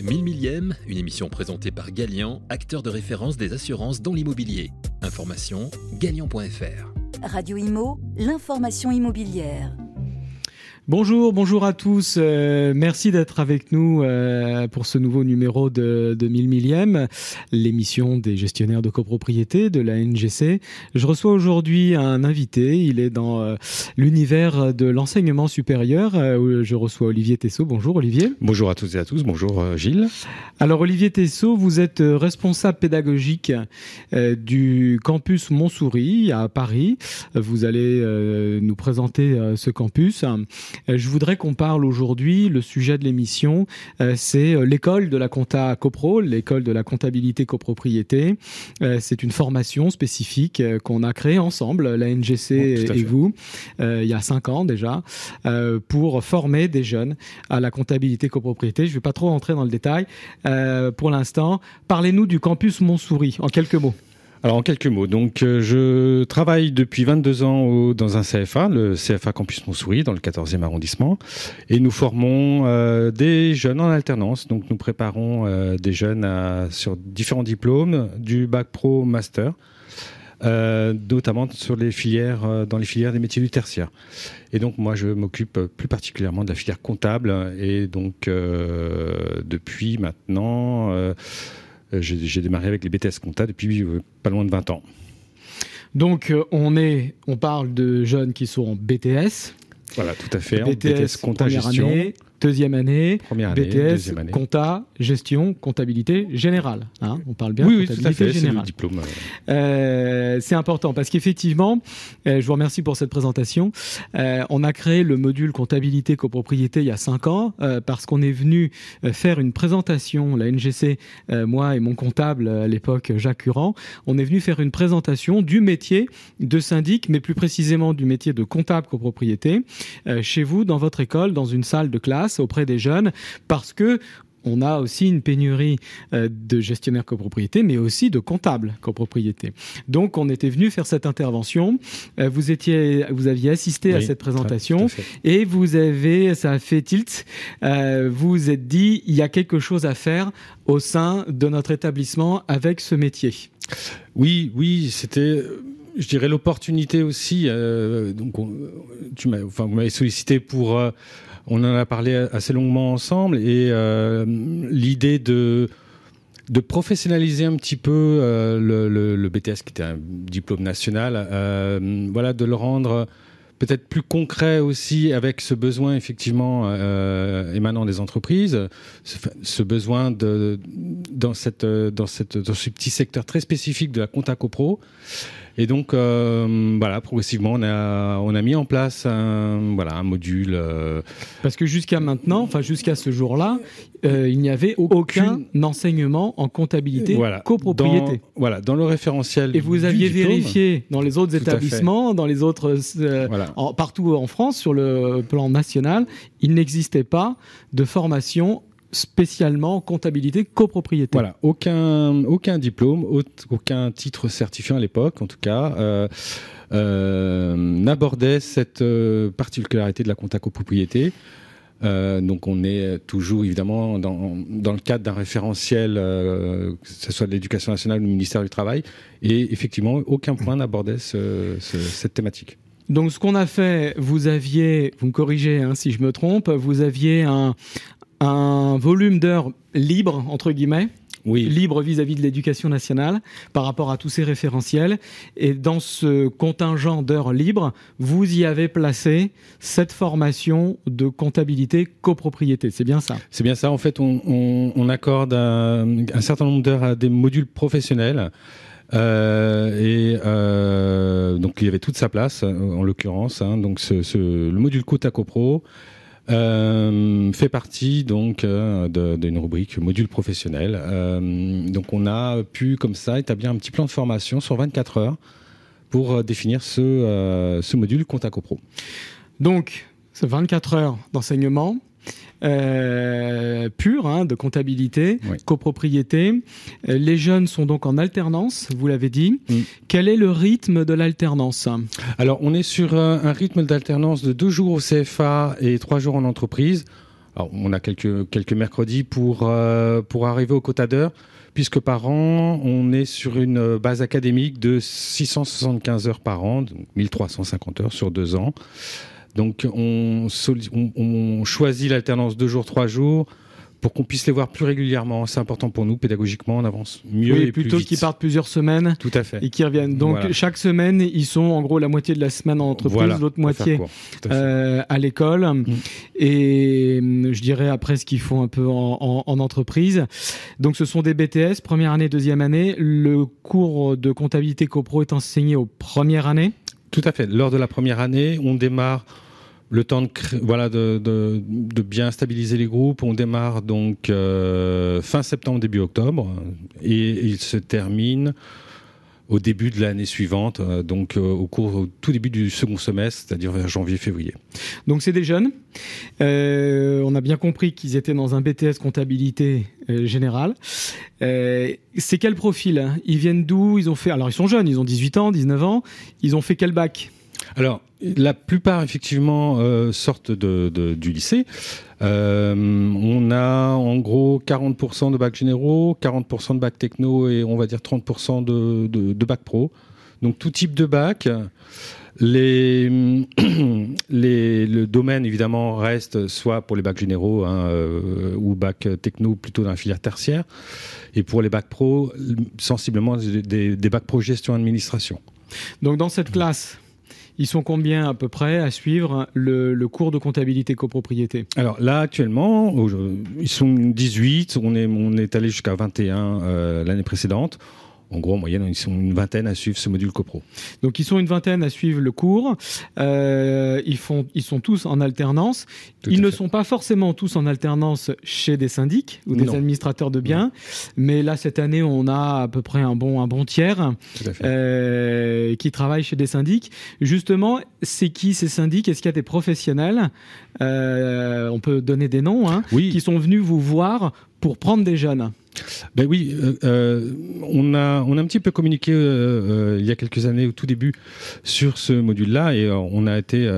1000 millième, une émission présentée par Galian, acteur de référence des assurances dans l'immobilier. Information galian.fr. Radio Imo, l'information immobilière. Bonjour, bonjour à tous. Euh, merci d'être avec nous euh, pour ce nouveau numéro de, de 1000 millième, l'émission des gestionnaires de copropriété de la NGC. Je reçois aujourd'hui un invité. Il est dans euh, l'univers de l'enseignement supérieur. où je reçois Olivier Tessot. Bonjour Olivier. Bonjour à toutes et à tous. Bonjour Gilles. Alors Olivier Tessot, vous êtes responsable pédagogique du campus Montsouris à Paris. Vous allez nous présenter ce campus. Euh, je voudrais qu'on parle aujourd'hui, le sujet de l'émission, euh, c'est euh, l'école de la compta copro, l'école de la comptabilité copropriété. C'est une formation spécifique qu'on a créée ensemble, la NGC et vous, il y a cinq ans déjà, pour former des jeunes à la comptabilité copropriété. Je ne vais pas trop entrer dans le détail pour l'instant. Parlez-nous du campus Montsouris en quelques mots. Alors en quelques mots, donc euh, je travaille depuis 22 ans dans un CFA, le CFA Campus Montsouris, dans le 14e arrondissement, et nous formons euh, des jeunes en alternance. Donc nous préparons euh, des jeunes sur différents diplômes, du bac pro master, notamment sur les filières, dans les filières des métiers du tertiaire. Et donc moi je m'occupe plus particulièrement de la filière comptable, et donc depuis maintenant j'ai démarré avec les BTS Compta depuis euh, pas loin de 20 ans. Donc euh, on est, on parle de jeunes qui sont en BTS. Voilà, tout à fait. BTS, BTS compta gestion. Année, deuxième année, Première année, BTS, année. compta, gestion, comptabilité générale. Hein on parle bien oui, comptabilité oui, fait, diplôme. Euh, c'est important parce qu'effectivement, euh, je vous remercie pour cette présentation. Euh, on a créé le module comptabilité copropriété il y a cinq ans euh, parce qu'on est venu euh, faire une présentation, la NGC, euh, moi et mon comptable à l'époque Jacques Curand, on est venu faire une présentation du métier de syndic, mais plus précisément du métier de comptable copropriété chez vous dans votre école, dans une salle de classe auprès des jeunes parce que on a aussi une pénurie euh, de gestionnaires copropriété, mais aussi de comptables copropriété. Donc, on était venu faire cette intervention. Euh, vous étiez, vous aviez assisté à cette présentation et vous avez, ça a fait tilt. Euh, vous vous êtes dit, il y a quelque chose à faire au sein de notre établissement avec ce métier. Oui, oui, c'était je dirais l'opportunité aussi. donc, tu m'as, enfin, vous m'avez sollicité pour on en a parlé assez longuement ensemble et euh, l'idée de professionnaliser un petit peu euh, le, BTS qui était un diplôme national, euh, voilà, de le rendre peut-être plus concret aussi avec ce besoin effectivement émanant des entreprises, ce, besoin dans dans ce petit secteur très spécifique de la compta copro et donc, euh, voilà, progressivement, on a, on a mis en place un, voilà, un module. Euh, Parce que jusqu'à maintenant, enfin jusqu'à ce jour-là, euh, il n'y avait aucun enseignement en comptabilité voilà, copropriété. Dans, voilà, dans le référentiel. Et vous aviez vérifié dans les autres établissements, dans les autres, partout en France, sur le plan national, il n'existait pas de formation spécialement comptabilité copropriété. Voilà, aucun, aucun diplôme, aucun titre certifiant à l'époque, en tout cas. Euh, euh, n'abordait cette euh, particularité de la compta copropriété. Donc on est toujours évidemment dans, dans le cadre d'un référentiel, que ce soit de l'éducation nationale ou du ministère du Travail, et effectivement aucun point n'abordait ce, ce, cette thématique. Donc ce qu'on a fait, vous aviez, vous me corrigez hein, si je me trompe, vous aviez un, un volume d'heures libre, entre guillemets, oui. libre vis-à-vis de l'éducation nationale par rapport à tous ces référentiels. Et dans ce contingent d'heures libres, vous y avez placé cette formation de comptabilité copropriété. C'est bien ça? C'est bien ça. En fait, on, accorde un, certain nombre d'heures à des modules professionnels. Euh, et euh, donc il y avait toute sa place en l'occurrence. Hein, donc ce, le module Cota Copro, euh, fait partie donc euh, d'une rubrique module professionnel. Euh, donc on a pu comme ça établir un petit plan de formation sur 24 heures pour définir ce, ce module Contact Pro. Donc, c'est 24 heures d'enseignement euh, pure hein, de comptabilité, copropriété. Euh, les jeunes sont donc en alternance, vous l'avez dit. Mm. Quel est le rythme de l'alternance? Alors, on est sur un, rythme d'alternance de deux jours au CFA et trois jours en entreprise. Alors, on a quelques, quelques mercredis pour, euh, pour arriver au quota d'heures, puisque par an, on est sur une base académique de 675 heures par an, donc 1350 heures sur deux ans. Donc, on, on, on choisit l'alternance deux jours, trois jours pour qu'on puisse les voir plus régulièrement. C'est important pour nous, pédagogiquement, on avance mieux Oui, et plutôt qu'ils partent plusieurs semaines Tout à fait. et qu'ils reviennent. Donc Voilà. chaque semaine, ils sont en gros la moitié de la semaine en entreprise, l'autre moitié à euh, à l'école. Et hum, je dirais après ce qu'ils font un peu en, en- en entreprise. Donc ce sont des BTS, première année, deuxième année. Le cours de comptabilité copro est enseigné aux premières années. Tout à fait. Lors de la première année, on démarre le temps de, bien stabiliser les groupes. On démarre donc euh, fin septembre, début octobre, et il se termine au début de l'année suivante, euh, donc euh, au cours, tout début du second semestre, c'est-à-dire vers janvier-février. Donc c'est des jeunes. On a bien compris qu'ils étaient dans un BTS comptabilité générale. C'est quel profil hein? Ils viennent d'où? Ils ont fait alors ils sont jeunes, ils ont 18 ans, 19 ans. Ils ont fait quel bac? Alors, la plupart, effectivement, euh, sortent de, du lycée. Euh, on a en gros 40% de bacs généraux, 40% de bacs techno et on va dire 30% de, de, bacs pro. Donc tout type de bac. Les, les, le domaine, évidemment, reste soit pour les bacs généraux hein, euh, ou bacs techno plutôt dans la filière tertiaire. Et pour les bacs pro, sensiblement des, des, des bacs pro gestion administration. Donc dans cette classe, ils sont combien à peu près à suivre le, cours de comptabilité copropriété? Alors là, actuellement, ils sont 18, on est, on est allé jusqu'à 21 euh, l'année précédente. En gros, en moyenne, ils sont une vingtaine à suivre ce module copro. Donc ils sont une vingtaine à suivre le cours. Euh, ils font, ils sont tous en alternance. Tout ils ne fait. sont pas forcément tous en alternance chez des syndics ou des Non. administrateurs de biens, mais là cette année on a à peu près un bon, un bon tiers euh, qui travaillent chez des syndics. Justement, c'est qui ces syndics? Est-ce qu'il y a des professionnels? Euh, On peut donner des noms hein, oui, qui sont venus vous voir pour prendre des jeunes. Ben oui euh, euh, on, a, on a un petit peu communiqué euh, il y a quelques années, au tout début, sur ce module-là et on a été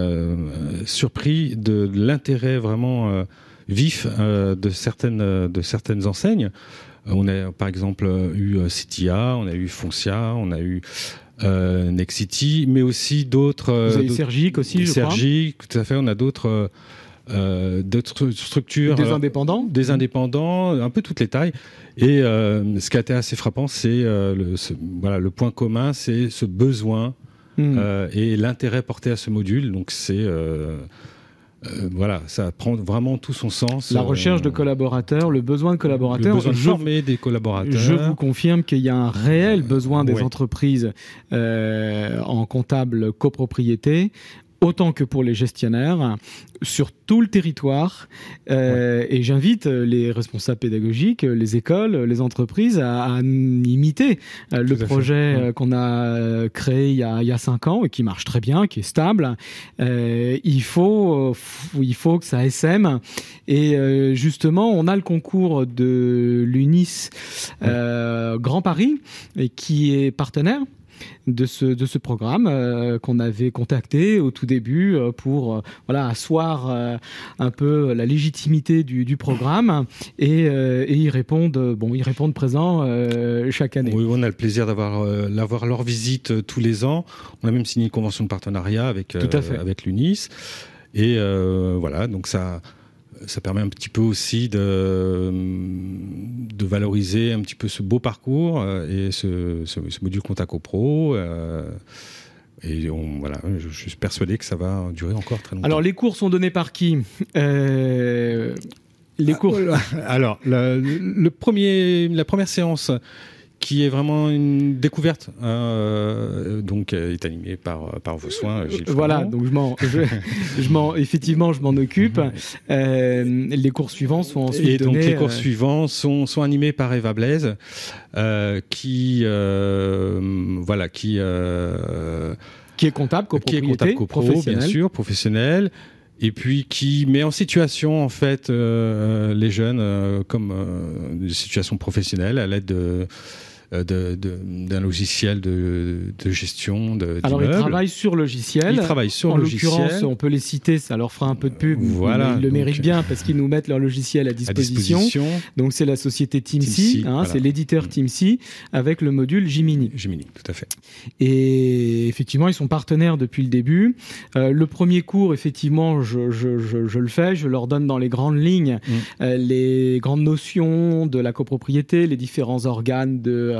surpris de l'intérêt vraiment vif de, certaines, de certaines enseignes. On a par exemple eu Citia, on a eu Foncia, on a eu euh, Nexity, mais aussi d'autres. Vous avez Sergique aussi, je crois. Sergi, tout à fait. On a d'autres euh, d'autres structures, Des euh, indépendants. des indépendants, un peu toutes les tailles. Et euh, ce qui a été assez frappant, c'est le, ce- voilà, le point commun, c'est ce besoin Hmm. et l'intérêt porté à ce module. Donc c'est euh, voilà, ça prend vraiment tout son sens. La recherche de collaborateurs, le besoin de le collaborateurs. besoin de former des collaborateurs. Je vous confirme qu'il y a un réel besoin des ouais. entreprises euh, en comptable copropriété autant que pour les gestionnaires sur tout le territoire. Euh, et j'invite les responsables pédagogiques les écoles les entreprises à, à imiter euh, le projet Ouais. euh, qu'on a euh, créé il y a, il y a cinq ans et qui marche très bien qui est stable. Euh, il faut euh, il faut que ça SM et euh, justement, on a le concours de l'UNIS euh, Grand Paris, et qui est partenaire de ce, de ce programme euh, qu'on avait contacté au tout début euh, pour euh, voilà asseoir un peu la légitimité du, du programme et, et ils répondent bon ils répondent présent euh, chaque année. Oui, on a le plaisir d'avoir d'avoir leur visite tous les ans. On a même signé une convention de partenariat avec Tout à fait. avec l'UNIS. Et voilà, donc ça ça permet un petit peu aussi de de valoriser un petit peu ce beau parcours euh, et ce, ce, ce module Contact Pro. Euh, et on, voilà, je, je suis persuadé que ça va durer encore très longtemps. Alors les cours sont donnés par qui Euh, Les cours. Alors, le, le premier, la première séance qui est vraiment une découverte, euh, donc euh, est animée par par vos soins, Gilles. Voilà, donc je m'en, je, je m'en, effectivement, je m'en occupe. Euh, les cours suivants sont ensuite Et donc donnés. les cours euh, suivants sont, sont animés par Eva Blaise, euh, qui euh, voilà, qui euh, qui est comptable, qui est comptable copro, bien sûr, professionnel, et puis qui met en situation en fait euh, les jeunes euh, comme euh, des situations professionnelles à l'aide de d'un logiciel de, gestion. De, Alors ils travaillent sur logiciel. Ils travaillent sur en logiciel. l'occurrence, on peut les citer, ça leur fera un peu de pub. Voilà, ils le méritent bien parce qu'ils nous mettent leur logiciel à disposition. À disposition. Donc c'est la société Teamsy, hein, c'est l'éditeur. Teamsy avec le module Jiminy. Jiminy, tout à fait. Et effectivement, ils sont partenaires depuis le début. Euh, le premier cours, effectivement, je, je, je, je, le fais, je leur donne dans les grandes lignes mm. euh, les grandes notions de la copropriété, les différents organes de euh, euh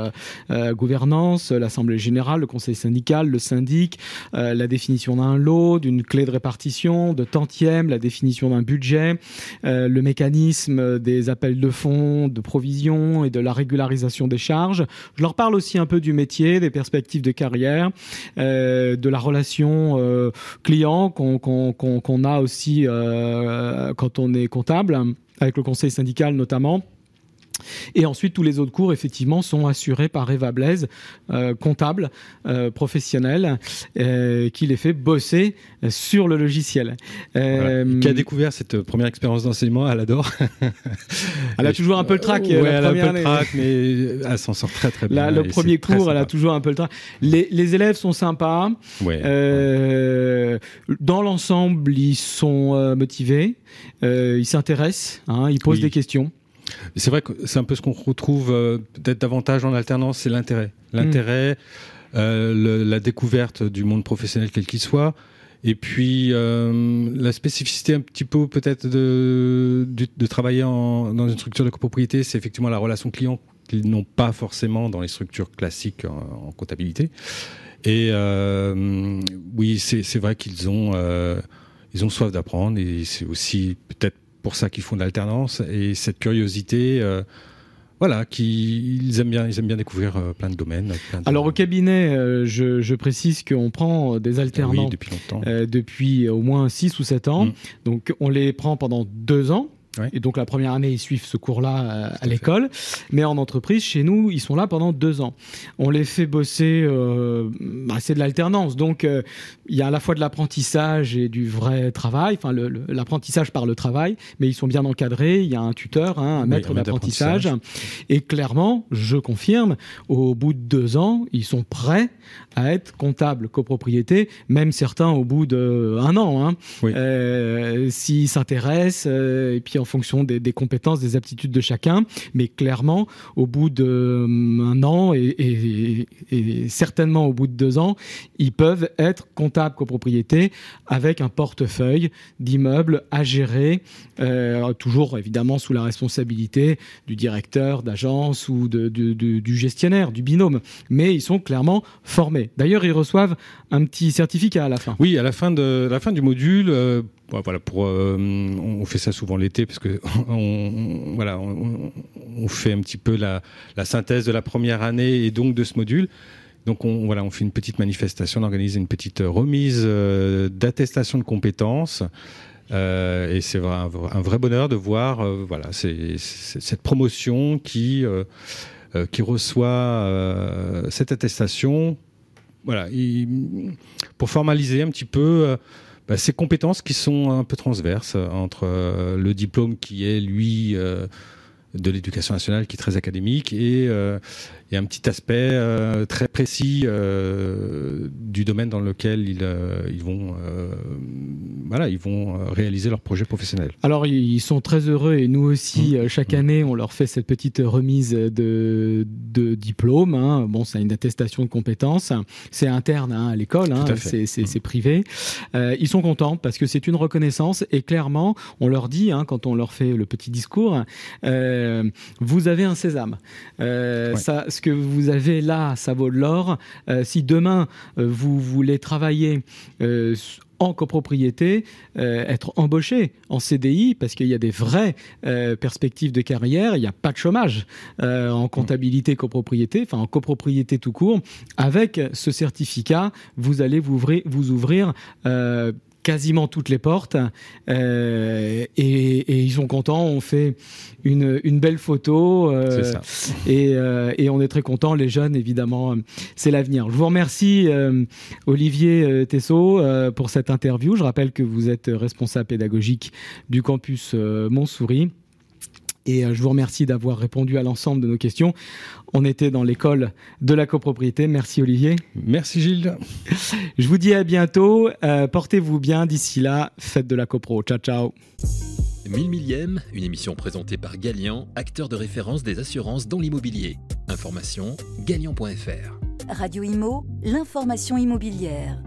gouvernance, l'Assemblée générale, le Conseil syndical, le syndic, euh, la définition d'un lot, d'une clé de répartition, de tantième, la définition d'un budget, le mécanisme des appels de fonds, de provision et de la régularisation des charges. Je leur parle aussi un peu du métier, des perspectives de carrière, de la relation client qu'on qu qu'on a aussi quand on est comptable, avec le conseil syndical notamment. Et ensuite, tous les autres cours, effectivement, sont assurés par Eva Blaise, euh, comptable euh, professionnel, euh, qui les fait bosser sur le logiciel. Voilà. Qui a découvert cette première expérience d'enseignement, elle adore. elle a toujours un peu le trac. Ouais, elle a un peu le trac, mais elle s'en sort très très bien. Là, le premier cours, elle a toujours un peu le trac. Les, les élèves sont sympas. Ouais, dans l'ensemble, ils sont motivés. ils s'intéressent, hein, ils posent oui. des questions. C'est vrai que c'est un peu ce qu'on retrouve euh, peut-être davantage en alternance, c'est l'intérêt. L'intérêt, mmh. euh, la découverte du monde professionnel quel qu'il soit, et puis euh, la spécificité un petit peu peut-être de, de, de, travailler en, dans une structure de copropriété, c'est effectivement la relation client qu'ils n'ont pas forcément dans les structures classiques en, en comptabilité. Et euh, oui, c'est vrai qu'ils ont, euh, ils ont soif d'apprendre et c'est aussi peut-être pour ça qu'ils font de l'alternance et cette curiosité. Euh, voilà, qui ils aiment bien, ils aiment bien découvrir euh, plein de domaines. Plein de... Alors au cabinet, euh, je, je, précise qu'on prend des alternants oui, depuis, longtemps. Euh, depuis au moins 6 ou 7 ans. Mmh. Donc on les prend pendant deux ans. Ouais. Et donc la première année, ils suivent ce cours-là euh, à l'école. Mais en entreprise, chez nous, ils sont là pendant deux ans. On les fait bosser, euh, bah, c'est de l'alternance. Donc euh, il y a à la fois de l'apprentissage et du vrai travail, enfin l'apprentissage par le travail, mais ils sont bien encadrés. Il y a un tuteur, hein, un maître oui, d'apprentissage. Et clairement, je confirme, au bout de deux ans, ils sont prêts à être comptables copropriété, même certains au bout d'un an. Hein. Oui. Euh, S'ils s'intéressent, et puis en fonction des, compétences, des aptitudes de chacun, mais clairement, au bout d'un an et, certainement au bout de deux ans, ils peuvent être comptables copropriété avec un portefeuille d'immeubles à gérer, euh, toujours évidemment sous la responsabilité du directeur d'agence ou du gestionnaire, du binôme, mais ils sont clairement formés. D'ailleurs, ils reçoivent un petit certificat à la fin. Oui, à la fin de la fin du module. Euh voilà pour euh, on fait ça souvent l'été parce que on, voilà on, on, fait un petit peu la, la, synthèse de la première année et donc de ce module. Donc on voilà on fait une petite manifestation on organise une petite remise euh, d'attestation de compétences. Euh, et c'est un, un, vrai bonheur de voir euh, voilà c'est cette promotion qui euh, qui reçoit cette attestation. Voilà il, pour formaliser un petit peu bah, ces compétences qui sont un peu transverses entre euh, le diplôme qui est, lui, euh, de l'éducation nationale, qui est très académique, et, euh, et un petit aspect euh, très précis euh, du domaine dans lequel ils, euh, ils vont, voilà, ils vont réaliser leur projet professionnel. Alors, ils sont très heureux, et nous aussi, mmh. chaque année, on leur fait cette petite remise de, de diplôme. Hein. Bon, c'est une attestation de compétences. C'est interne hein, à l'école, hein, c'est mmh. privé. ils sont contents parce que c'est une reconnaissance, et clairement, on leur dit, hein, quand on leur fait le petit discours, euh, vous avez un sésame. Euh, ouais. ça, ce que vous avez là, ça vaut de l'or. Euh, si demain euh, vous voulez travailler euh, en copropriété, être embauché en CDI, parce qu'il y a des vraies perspectives de carrière, il n'y a pas de chômage en comptabilité copropriété, enfin en copropriété tout court. Avec ce certificat, vous allez vous ouvrir quasiment toutes les portes euh, et, et, ils sont contents. On fait une, une belle photo euh, et, euh, et, on est très contents. Les jeunes, évidemment, c'est l'avenir. Je vous remercie, euh, Olivier Tessot, euh, pour cette interview. Je rappelle que vous êtes responsable pédagogique du campus Montsouris. Et je vous remercie d'avoir répondu à l'ensemble de nos questions. On était dans l'école de la copropriété. Merci Olivier. Merci Gilles. Je vous dis à bientôt. Portez-vous bien. D'ici là, faites de la copro. Ciao, ciao. 1000 millième, une émission présentée par Galian, acteur de référence des assurances dans l'immobilier. Information galian.fr. Radio Imo, l'information immobilière.